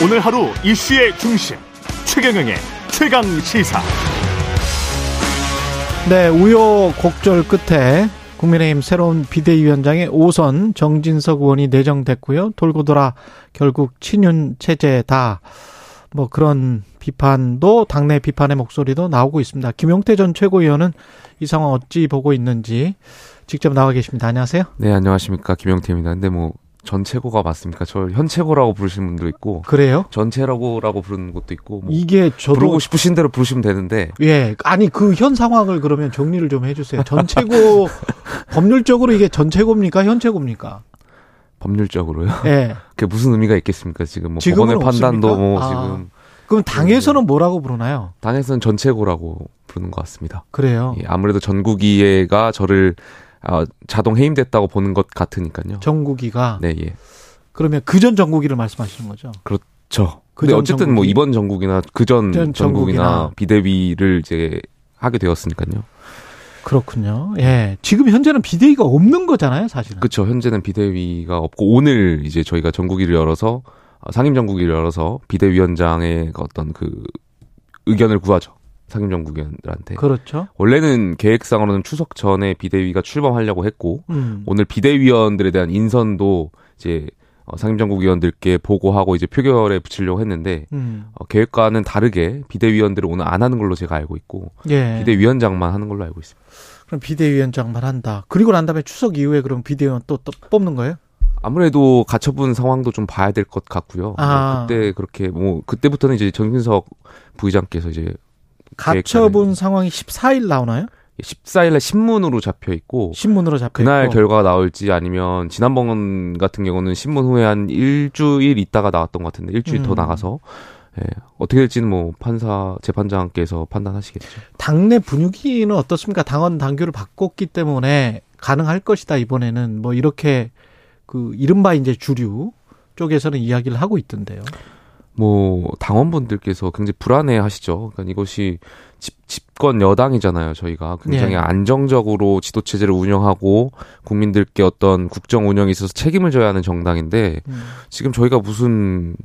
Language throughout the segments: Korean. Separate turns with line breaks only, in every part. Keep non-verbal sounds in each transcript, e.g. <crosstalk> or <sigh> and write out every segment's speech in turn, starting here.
오늘 하루 이슈의 중심 최경영의 최강 시사.
네, 우여곡절 끝에 국민의힘 새로운 비대위원장의 5선 정진석 의원이 내정됐고요. 돌고 돌아 결국 친윤 체제다. 뭐 그런 비판도 당내 비판의 목소리도 나오고 있습니다. 김용태 전 최고위원은 이 상황 어찌 보고 있는지 직접 나와 계십니다. 안녕하세요.
네, 안녕하십니까. 김용태입니다. 근데 뭐, 전 최고가 맞습니까? 저현 최고라고 부르시는 분도 있고.
그래요?
전 최고라고 부르는 것도 있고. 뭐
이게 저도
부르고 싶으신 대로 부르시면 되는데.
예, 아니 그 현 상황을 그러면 정리를 좀 해주세요. 전 최고 <laughs> 법률적으로 이게 전 최고입니까? 현 최고입니까?
법률적으로요.
예. <laughs>
그게 무슨 의미가 있겠습니까? 지금 뭐 법원의 판단도? 뭐
아.
지금
그럼 당에서는 뭐라고 부르나요?
당에서는 전 최고라고 부르는 것 같습니다.
그래요.
예, 아무래도 전국이해가 저를 어, 자동 해임됐다고 보는 것 같으니까요.
정국이가
네, 예.
그러면 그전 정국이를 말씀하시는 거죠?
저.
그
근데
전
어쨌든 뭐
전국이.
이번 전국이나 그전
전 전국이나.
전국이나 비대위를 이제 하게 되었으니까요.
그렇군요. 예. 지금 현재는 비대위가 없는 거잖아요, 사실은.
그렇죠. 현재는 비대위가 없고 오늘 이제 저희가 전국위를 열어서 어, 상임 전국위를 열어서 비대위원장의 그 어떤 그 의견을 구하죠. 상임 전국위원들한테.
그렇죠.
원래는 계획상으로는 추석 전에 비대위가 출범하려고 했고
음.
오늘 비대위원들에 대한 인선도 이제 어, 상임정국위원들께 보고하고 이제 표결에 붙이려고 했는데
음.
어, 계획과는 다르게 비대위원들을 오늘 안 하는 걸로 제가 알고 있고
예.
비대위원장만 하는 걸로 알고 있습니다.
그럼 비대위원장만 한다. 그리고 난 다음에 추석 이후에 그럼 비대위원 또, 또 뽑는 거예요?
아무래도 가처분 상황도 좀 봐야 될 것 같고요.
아.
뭐 그때 그렇게 뭐 그때부터는 이제 정진석 부의장께서 이제
가처분 상황이 14일 나오나요?
14일에 신문으로 잡혀 있고
신문으로 잡혀
그날
있고.
결과가 나올지 아니면 지난번 같은 경우는 신문 후에 한 일주일 있다가 나왔던 것 같은데 일주일 더
음.
나가서 예, 어떻게 될지는 뭐 판사 재판장께서 판단하시겠죠.
당내 분위기는 어떻습니까? 당원 당규를 바꿨기 때문에 가능할 것이다 이번에는 뭐 이렇게 그 이른바 이제 주류 쪽에서는 이야기를 하고 있던데요.
뭐 당원분들께서 굉장히 불안해 하시죠. 그러니까 이것이 집, 집권 여당이잖아요. 저희가 굉장히
예.
안정적으로 지도 체제를 운영하고 국민들께 어떤 국정 운영에 있어서 책임을 져야 하는 정당인데
음.
지금 저희가 무슨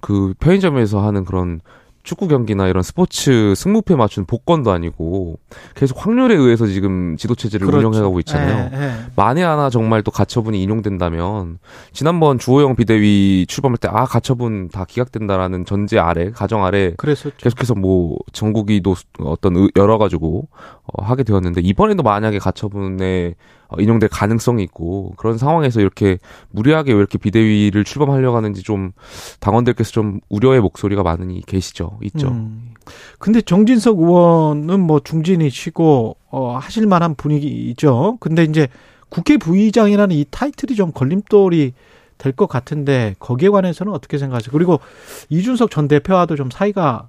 그 편의점에서 하는 그런 축구 경기나 이런 스포츠 승무패 맞추는 복권도 아니고 계속 확률에 의해서 지금 지도 체제를
그렇죠.
운영해가고 있잖아요.
예, 예.
만에 하나 정말 또 가처분이 인용된다면 지난번 주호영 비대위 출범할 때 아 가처분 다 기각된다라는 전제 아래 가정 아래
그랬었죠.
계속해서 뭐 전국이도 어떤 의- 열어가지고 어, 하게 되었는데 이번에도 만약에 가처분에 어, 인용될 가능성이 있고 그런 상황에서 이렇게 무리하게 왜 이렇게 비대위를 출범하려고 하는지 좀 당원들께서 좀 우려의 목소리가 많이 계시죠 있죠.
음. 근데 정진석 의원은 뭐 중진이시고 어 하실 만한 분위기죠. 근데 이제 국회 부의장이라는 이 타이틀이 좀 걸림돌이 될 것 같은데 거기에 관해서는 어떻게 생각하세요? 그리고 이준석 전 대표와도 좀 사이가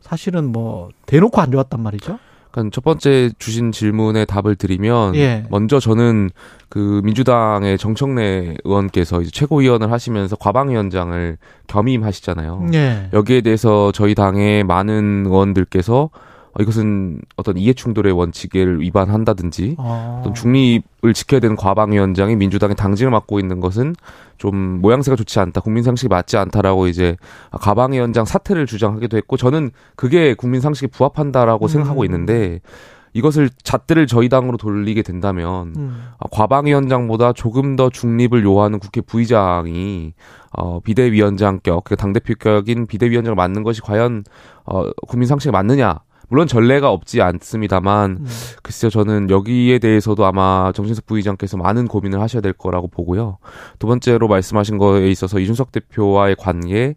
사실은 뭐 대놓고 안 좋았단 말이죠.
그러니까 첫 번째 주신 질문에 답을 드리면
예.
먼저 저는 그 민주당의 정청래 의원께서 이제 최고위원을 하시면서 과방위원장을 겸임하시잖아요.
예.
여기에 대해서 저희 당의 많은 의원들께서 어, 이것은 어떤 이해충돌의 원칙을 위반한다든지
어.
어떤 중립을 지켜야 되는 과방위원장이 민주당의 당직을 맡고 있는 것은 좀 모양새가 좋지 않다, 국민 상식이 맞지 않다라고 이제 과방위원장 사퇴를 주장하기도 했고 저는 그게 국민 상식에 부합한다라고
음.
생각하고 있는데 이것을 잣대를 저희 당으로 돌리게 된다면
음.
어, 과방위원장보다 조금 더 중립을 요하는 국회 부의장이 어, 비대위원장격, 그 당대표격인 비대위원장을 맡는 것이 과연 어, 국민 상식에 맞느냐? 물론 전례가 없지 않습니다만
음.
글쎄요 저는 여기에 대해서도 아마 정진석 부의장께서 많은 고민을 하셔야 될 거라고 보고요. 두 번째로 말씀하신 거에 있어서 이준석 대표와의 관계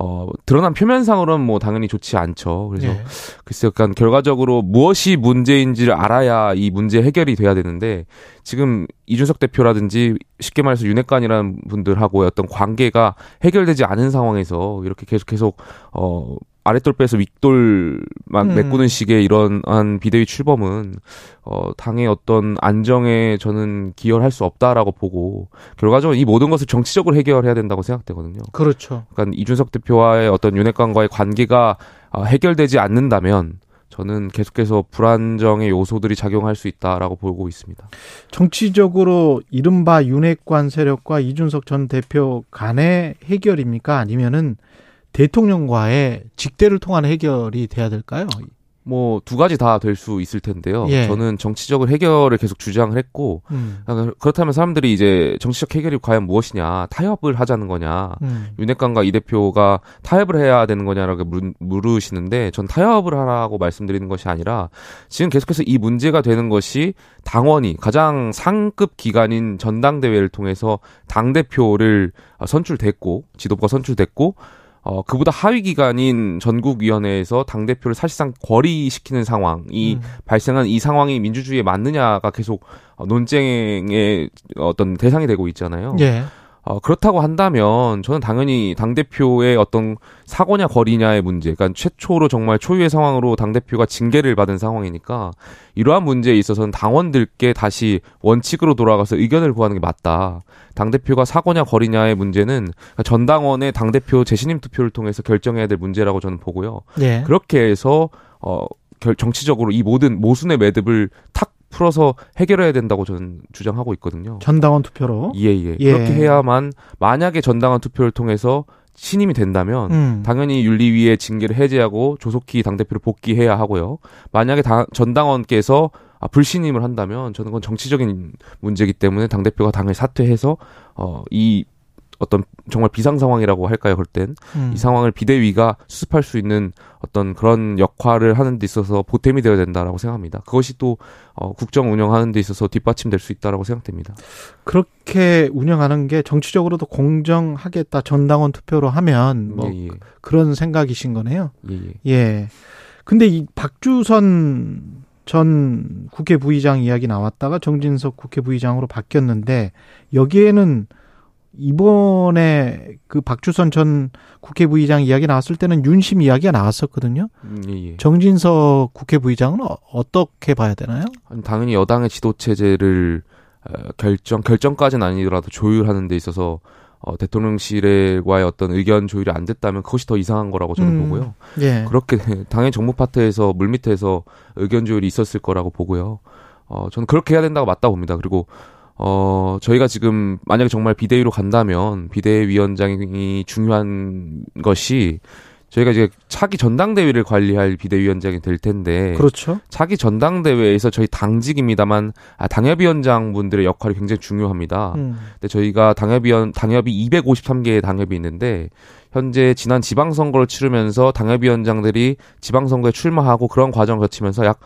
어, 드러난 표면상으로는 뭐 당연히 좋지 않죠. 그래서
예.
글쎄요, 그러니까 결과적으로 무엇이 문제인지를 알아야 이 문제 해결이 돼야 되는데 지금 이준석 대표라든지 쉽게 말해서 윤핵관이라는 분들하고의 어떤 관계가 해결되지 않은 상황에서 이렇게 계속 계속 어 아랫돌 빼서 윗돌 막
음.
메꾸는 식의 이런 한 비대위 출범은 어 당의 어떤 안정에 저는 기여할 수 없다라고 보고 결과적으로 이 모든 것을 정치적으로 해결해야 된다고 생각되거든요.
그렇죠.
그러니까 이준석 대표와의 어떤 윤핵관과의 관계가 어, 해결되지 않는다면 저는 계속해서 불안정의 요소들이 작용할 수 있다라고 보고 있습니다.
정치적으로 이른바 윤핵관 세력과 이준석 전 대표 간의 해결입니까? 아니면은 대통령과의 직대를 통한 해결이 돼야 될까요?
뭐 두 가지 다 될 수 있을 텐데요.
예.
저는 정치적으로 해결을 계속 주장을 했고
음.
그렇다면 사람들이 이제 정치적 해결이 과연 무엇이냐 타협을 하자는 거냐
음.
윤핵관과 이 대표가 타협을 해야 되는 거냐라고 물- 물으시는데 전 타협을 하라고 말씀드리는 것이 아니라 지금 계속해서 이 문제가 되는 것이 당원이 가장 상급 기관인 전당대회를 통해서 당 대표를 선출됐고 지도부가 선출됐고 어 그보다 하위 기관인 전국위원회에서 당 대표를 사실상 거리시키는 상황이
음.
발생한 이 상황이 민주주의에 맞느냐가 계속 어, 논쟁의 어떤 대상이 되고 있잖아요.
예.
어, 그렇다고 한다면 저는 당연히 당 대표의 어떤 사고냐 거리냐의 문제, 그러니까 최초로 정말 초유의 상황으로 당 대표가 징계를 받은 상황이니까 이러한 문제에 있어서는 당원들께 다시 원칙으로 돌아가서 의견을 구하는 게 맞다. 당 대표가 사고냐 거리냐의 문제는 그러니까 전 당원의 당 대표 재신임 투표를 통해서 결정해야 될 문제라고 저는 보고요.
예.
그렇게 해서 어 결, 정치적으로 이 모든 모순의 매듭을 탁 풀어서 해결해야 된다고 저는 주장하고 있거든요.
전당원 투표로.
예, 예.
예.
그렇게 해야만 만약에 전당한 투표를 통해서 신임이 된다면
음.
당연히 윤리위의 징계를 해제하고 조속히 당대표를 복귀해야 하고요. 만약에 당, 전당원께서 아, 불신임을 한다면 저는 그건 정치적인 문제이기 때문에 당대표가 당을 사퇴해서 어, 이 어떤 정말 비상 상황이라고 할까요? 그럴 땐이
음.
상황을 비대위가 수습할 수 있는 어떤 그런 역할을 하는 데 있어서 보탬이 되어야 된다라고 생각합니다. 그것이 또 어, 국정 운영하는 데 있어서 뒷받침될 수 있다라고 생각됩니다.
그렇게 운영하는 게 정치적으로도 공정하겠다. 전당원 투표로 하면 뭐
예, 예.
그런 생각이신 거네요.
예, 예.
예. 근데 이 박주선 전 국회 부의장 이야기 나왔다가 정진석 국회 부의장으로 바뀌었는데 여기에는 이번에 그 박주선 전 국회 부의장 이야기 나왔을 때는 윤심 이야기가 나왔었거든요.
음, 예, 예.
정진석 국회 부의장은 어- 어떻게 봐야 되나요?
당연히 여당의 지도 체제를 어, 결정 결정까지는 아니더라도 조율하는 데 있어서 어, 대통령실과의 어떤 의견 조율이 안 됐다면 그것이 더 이상한 거라고 저는
음.
보고요.
예.
그렇게 <laughs> 당연히 정부 파트에서 물밑에서 의견 조율이 있었을 거라고 보고요. 어, 저는 그렇게 해야 된다고 맞다 봅니다. 그리고 어, 저희가 지금 만약에 정말 비대위로 간다면 비대위원장이 중요한 것이 저희가 이제 차기 전당대회를 관리할 비대위원장이 될 텐데
그렇죠.
차기 전당대회에서 저희 당직입니다만 아, 당협위원장 분들의 역할이 굉장히 중요합니다.
음.
근데 저희가 당협위원 당협이 253개의 당협이 있는데 현재 지난 지방선거를 치르면서 당협위원장들이 지방선거에 출마하고 그런 과정을 거치면서 약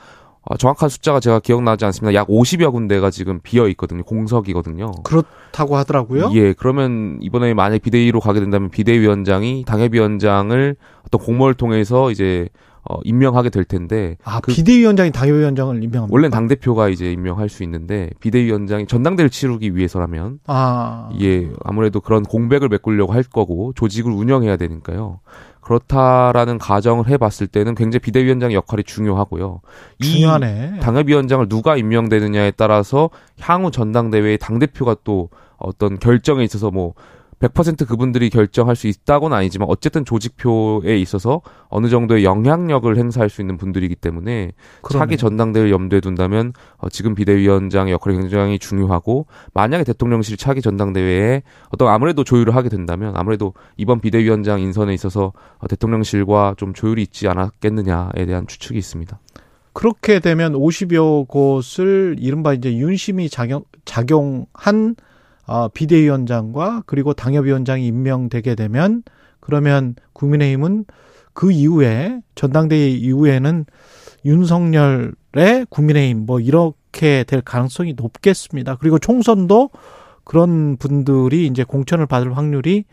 어, 정확한 숫자가 제가 기억나지 않습니다. 약 50여 군데가 지금 비어 있거든요. 공석이거든요.
그렇다고 하더라고요.
예, 그러면 이번에 만약 비대위로 가게 된다면 비대위원장이 당협위원장을 어떤 공모를 통해서 이제 어, 임명하게 될 텐데
아,
그-
비대위원장이 당협위원장을 임명합니다.
원래 당 대표가 이제 임명할 수 있는데 비대위원장이 전당대를 치르기 위해서라면
아.
예 아무래도 그런 공백을 메꾸려고 할 거고 조직을 운영해야 되니까요. 그렇다라는 가정을 해봤을 때는 굉장히 비대위원장의 역할이 중요하고요. 이
중요하네.
당협위원장을 누가 임명되느냐에 따라서 향후 전당대회의 당 대표가 또 어떤 결정에 있어서 뭐 100% 그분들이 결정할 수 있다고는 아니지만 어쨌든 조직표에 있어서 어느 정도의 영향력을 행사할 수 있는 분들이기 때문에
그러네.
차기 전당대회를 염두에 둔다면 어, 지금 비대위원장의 역할이 굉장히 중요하고 만약에 대통령실 차기 전당대회에 어떤 아무래도 조율을 하게 된다면 아무래도 이번 비대위원장 인선에 있어서 어, 대통령실과 좀 조율이 있지 않았겠느냐에 대한 추측이 있습니다.
그렇게 되면 50여 곳을 이른바 이제 윤심이 작용, 작용한 아, 비대위원장과 그리고 당협위원장이 임명되게 되면 그러면 국민의힘은 그 이후에 전당대회 이후에는 윤석열의 국민의힘 뭐 이렇게 될 가능성이 높겠습니다. 그리고 총선도 그런 분들이 이제 공천을 받을 확률이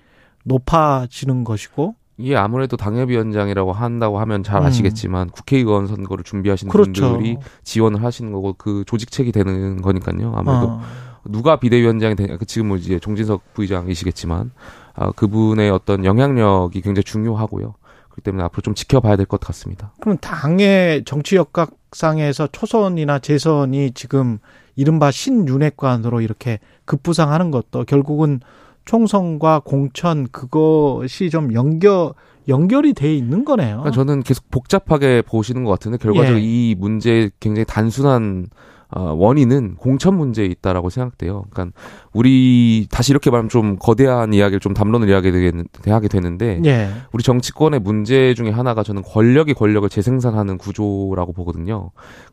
높아지는 것이고
이게 아무래도 당협위원장이라고 한다고 하면 잘
음.
아시겠지만 국회의원 선거를 준비하시는
그렇죠.
분들이 지원을 하시는 거고 그 조직책이 되는 거니까요. 아무래도
어.
누가 비대위원장이 되냐 그 지금 뭐 이제 종진석 부의장이시겠지만 아, 그분의 어떤 영향력이 굉장히 중요하고요. 그렇기 때문에 앞으로 좀 지켜봐야 될 것 같습니다.
그럼 당의 정치 역학상에서 초선이나 재선이 지금 이른바 신윤핵관으로 이렇게 급부상하는 것도 결국은 총선과 공천 그것이 좀 연결 연결이 돼 있는 거네요.
그러니까 저는 계속 복잡하게 보시는 것 같은데 결과적으로
예.
이 문제의 굉장히 단순한 어, 원인은 공천 문제에 있다라고 생각돼요. 그러니까 우리 다시 이렇게 말하면 좀 거대한 이야기를 좀 담론을 이야기하게 하게 되는데
예.
우리 정치권의 문제 중에 하나가 저는 권력이 권력을 재생산하는 구조라고 보거든요.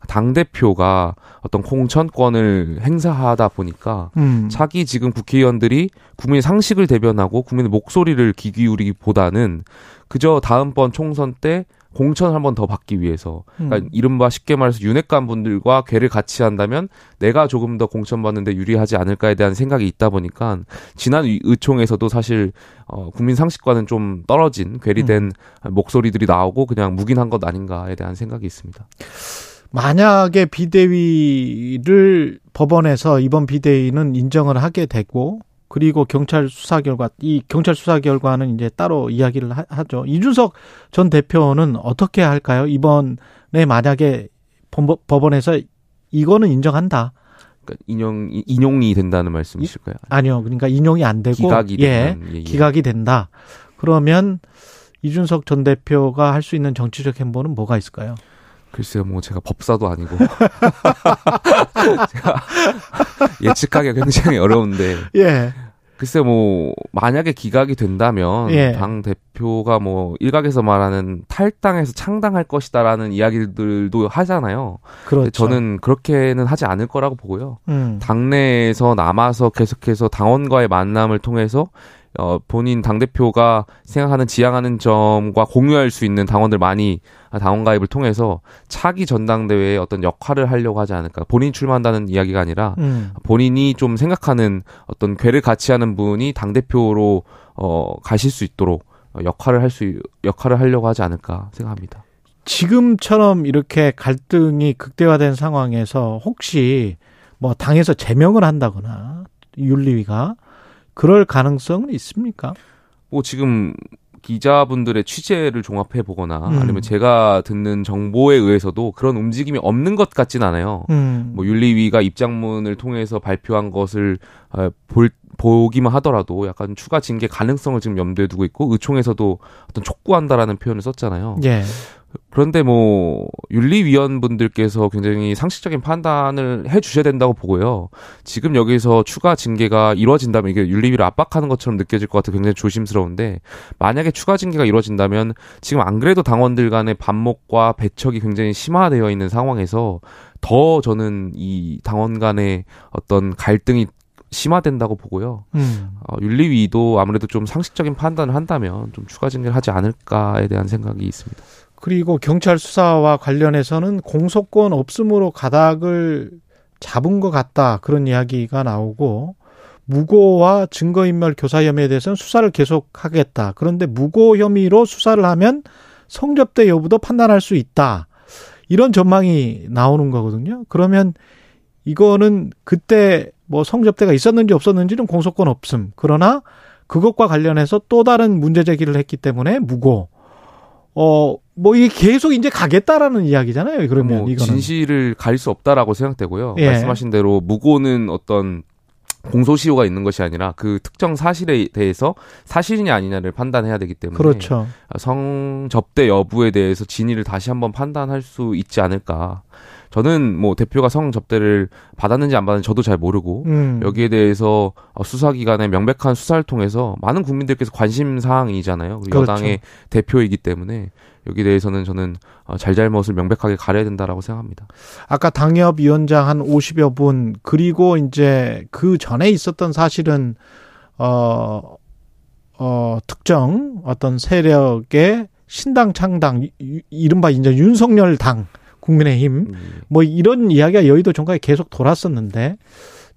당 대표가 어떤 공천권을 행사하다 보니까
음.
차기 지금 국회의원들이 국민의 상식을 대변하고 국민의 목소리를 귀 기울이기보다는 그저 다음번 총선 때 공천을 한 번 더 받기 위해서 그러니까
음.
이른바 쉽게 말해서 윤핵관 분들과 괴를 같이 한다면 내가 조금 더 공천 받는데 유리하지 않을까에 대한 생각이 있다 보니까 지난 의- 의총에서도 사실 어, 국민 상식과는 좀 떨어진 괴리된
음.
목소리들이 나오고 그냥 묵인한 것 아닌가에 대한 생각이 있습니다.
만약에 비대위를 법원에서 이번 비대위는 인정을 하게 되고 그리고 경찰 수사 결과 이 경찰 수사 결과는 이제 따로 이야기를 하, 하죠. 이준석 전 대표는 어떻게 할까요? 이번에 만약에 법- 법원에서 이거는 인정한다.
그러니까 인용 이- 인용이 된다는 말씀이실까요?
아니요. 그러니까 인용이 안 되고
기각이
예. 기각이 된다. 그러면 이준석 전 대표가 할 수 있는 정치적 행보는 뭐가 있을까요?
글쎄요, 뭐 제가 법사도 아니고 <laughs> 제가 예측하기 가 굉장히 어려운데
예.
글쎄 뭐 만약에 기각이 된다면
예.
당 대표가 뭐 일각에서 말하는 탈당해서 창당할 것이다라는 이야기들도 하잖아요.
그렇죠.
저는 그렇게는 하지 않을 거라고 보고요.
음.
당내에서 남아서 계속해서 당원과의 만남을 통해서 어, 본인 당대표가 생각하는 지향하는 점과 공유할 수 있는 당원들 많이 당원 가입을 통해서 차기 전당대회에 어떤 역할을 하려고 하지 않을까. 본인이 출마한다는 이야기가 아니라
음.
본인이 좀 생각하는 어떤 괴를 같이 하는 분이 당대표로 어, 가실 수 있도록 어, 역할을 할 수, 역할을 하려고 하지 않을까 생각합니다.
지금처럼 이렇게 갈등이 극대화된 상황에서 혹시 뭐 당에서 제명을 한다거나 윤리위가 그럴 가능성은 있습니까?
뭐 지금 기자분들의 취재를 종합해 보거나
음.
아니면 제가 듣는 정보에 의해서도 그런 움직임이 없는 것 같진 않아요.
음.
뭐 윤리위가 입장문을 통해서 발표한 것을 어, 볼 보기만 하더라도 약간 추가 징계 가능성을 지금 염두에 두고 있고 의총에서도 어떤 촉구한다라는 표현을 썼잖아요.
예.
그런데 뭐 윤리위원분들께서 굉장히 상식적인 판단을 해 주셔야 된다고 보고요. 지금 여기서 추가 징계가 이루어진다면 이게 윤리위를 압박하는 것처럼 느껴질 것 같아 굉장히 조심스러운데 만약에 추가 징계가 이루어진다면 지금 안 그래도 당원들 간의 반목과 배척이 굉장히 심화되어 있는 상황에서 더 저는 이 당원 간의 어떤 갈등이 심화된다고 보고요.
음.
어, 윤리위도 아무래도 좀 상식적인 판단을 한다면 좀 추가 징계를 하지 않을까에 대한 생각이 있습니다.
그리고 경찰 수사와 관련해서는 공소권 없음으로 가닥을 잡은 것 같다 그런 이야기가 나오고 무고와 증거인멸 교사 혐의에 대해서는 수사를 계속하겠다. 그런데 무고 혐의로 수사를 하면 성접대 여부도 판단할 수 있다. 이런 전망이 나오는 거거든요. 그러면 이거는 그때 뭐 성접대가 있었는지 없었는지는 공소권 없음. 그러나 그것과 관련해서 또 다른 문제 제기를 했기 때문에 무고. 어, 뭐 이게 계속 이제 가겠다라는 이야기잖아요. 그러면
뭐
이거는.
진실을 가릴 수 없다라고 생각되고요.
예.
말씀하신 대로 무고는 어떤 공소시효가 있는 것이 아니라 그 특정 사실에 대해서 사실이냐 아니냐를 판단해야 되기 때문에
그렇죠.
성접대 여부에 대해서 진위를 다시 한번 판단할 수 있지 않을까. 저는 뭐 대표가 성접대를 받았는지 안 받았는지 저도 잘 모르고
음.
여기에 대해서 어, 수사기관의 명백한 수사를 통해서 많은 국민들께서 관심 사항이잖아요.
그렇죠.
여당의 대표이기 때문에 여기에 대해서는 저는 어, 잘잘못을 명백하게 가려야 된다라고 생각합니다.
아까 당협 위원장 한 50여 분 그리고 이제 그 전에 있었던 사실은 어, 어, 특정 어떤 세력의 신당 창당 이른바 이제 윤석열 당 국민의힘
음,
뭐 이런 이야기가 여의도 정가에 계속 돌았었는데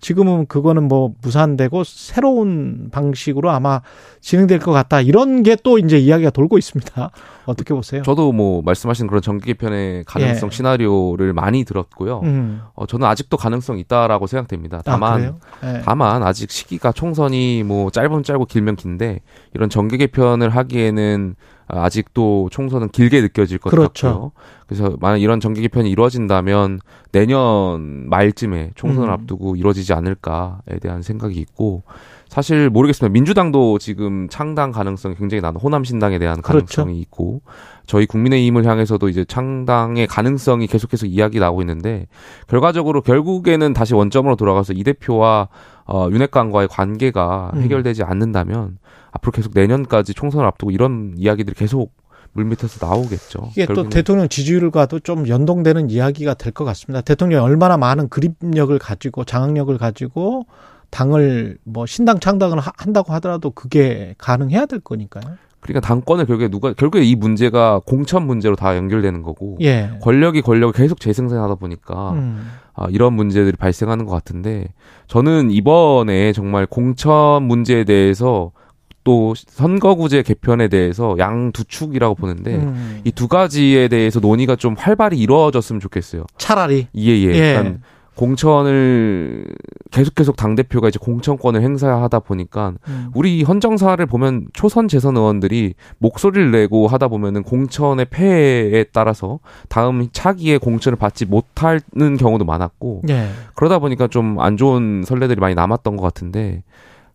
지금은 그거는 뭐 무산되고 새로운 방식으로 아마 진행될 것 같다 이런 게 또 이제 이야기가 돌고 있습니다. <laughs> 어떻게 보세요?
저도 뭐 말씀하신 그런 정기 개편의 가능성
예.
시나리오를 많이 들었고요.
음.
어, 저는 아직도 가능성 이 있다라고 생각됩니다.
아,
다만
그래요? 예.
다만 아직 시기가 총선이 뭐 짧으면 짧고 길면 긴데 이런 정기 개편을 하기에는 아직도 총선은 길게 느껴질 것
그렇죠.
같고요. 그래서 만약 이런 정계 개편이 이루어진다면 내년 말쯤에 총선을
음.
앞두고 이루어지지 않을까에 대한 생각이 있고 사실 모르겠습니다. 민주당도 지금 창당 가능성이 굉장히 많은 호남 신당에 대한
그렇죠.
가능성이 있고 저희 국민의힘을 향해서도 이제 창당의 가능성이 계속해서 이야기 나오고 있는데 결과적으로 결국에는 다시 원점으로 돌아가서 이 대표와 어, 윤핵관과의 관계가
음.
해결되지 않는다면 앞으로 계속 내년까지 총선을 앞두고 이런 이야기들이 계속 물밑에서 나오겠죠.
이게 또. 대통령 지지율과도 좀 연동되는 이야기가 될 것 같습니다. 대통령이 얼마나 많은 그립력을 가지고 장악력을 가지고 당을 뭐 신당 창당을 하- 한다고 하더라도 그게 가능해야 될 거니까요.
그러니까 당권을 결국에 누가 결국에 이 문제가 공천 문제로 다 연결되는 거고
예.
권력이 권력을 계속 재생산하다 보니까
음.
아, 이런 문제들이 발생하는 것 같은데 저는 이번에 정말 공천 문제에 대해서 또 선거구제 개편에 대해서 양 두 축이라고 보는데
음.
이두 가지에 대해서 논의가 좀 활발히 이루어졌으면 좋겠어요.
차라리
예예.
예.
그러니까 공천을 계속 계속 당 대표가 이제 공천권을 행사하다 보니까
음.
우리 헌정사를 보면 초선 재선 의원들이 목소리를 내고 하다 보면은 공천의 폐해에 따라서 다음 차기에 공천을 받지 못하는 경우도 많았고
예.
그러다 보니까 좀 안 좋은 선례들이 많이 남았던 것 같은데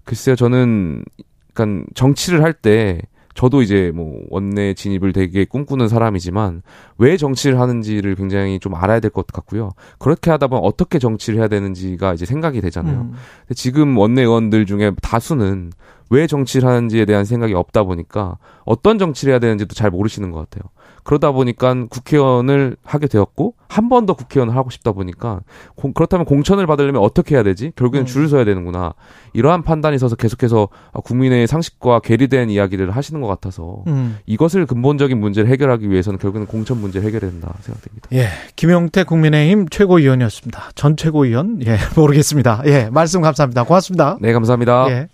글쎄요 저는 약간 정치를 할 때 저도 이제 뭐 원내 진입을 되게 꿈꾸는 사람이지만 왜 정치를 하는지를 굉장히 좀 알아야 될 것 같고요. 그렇게 하다 보면 어떻게 정치를 해야 되는지가 이제 생각이 되잖아요.
음.
근데 지금 원내 의원들 중에 다수는 왜 정치를 하는지에 대한 생각이 없다 보니까 어떤 정치를 해야 되는지도 잘 모르시는 것 같아요. 그러다 보니까 국회의원을 하게 되었고 한 번 더 국회의원을 하고 싶다 보니까 공- 그렇다면 공천을 받으려면 어떻게 해야 되지? 결국엔
음.
줄을 서야 되는구나. 이러한 판단이 있어서 계속해서 아, 국민의 상식과 괴리된 이야기를 하시는 것 같아서
음.
이것을 근본적인 문제를 해결하기 위해서는 결국은 공천 문제를 해결해야 된다 생각됩니다.
예. 김용태 국민의힘 최고위원이었습니다. 전 최고위원? 예, <laughs> 모르겠습니다. 예, 말씀 감사합니다. 고맙습니다.
네, 감사합니다.
예.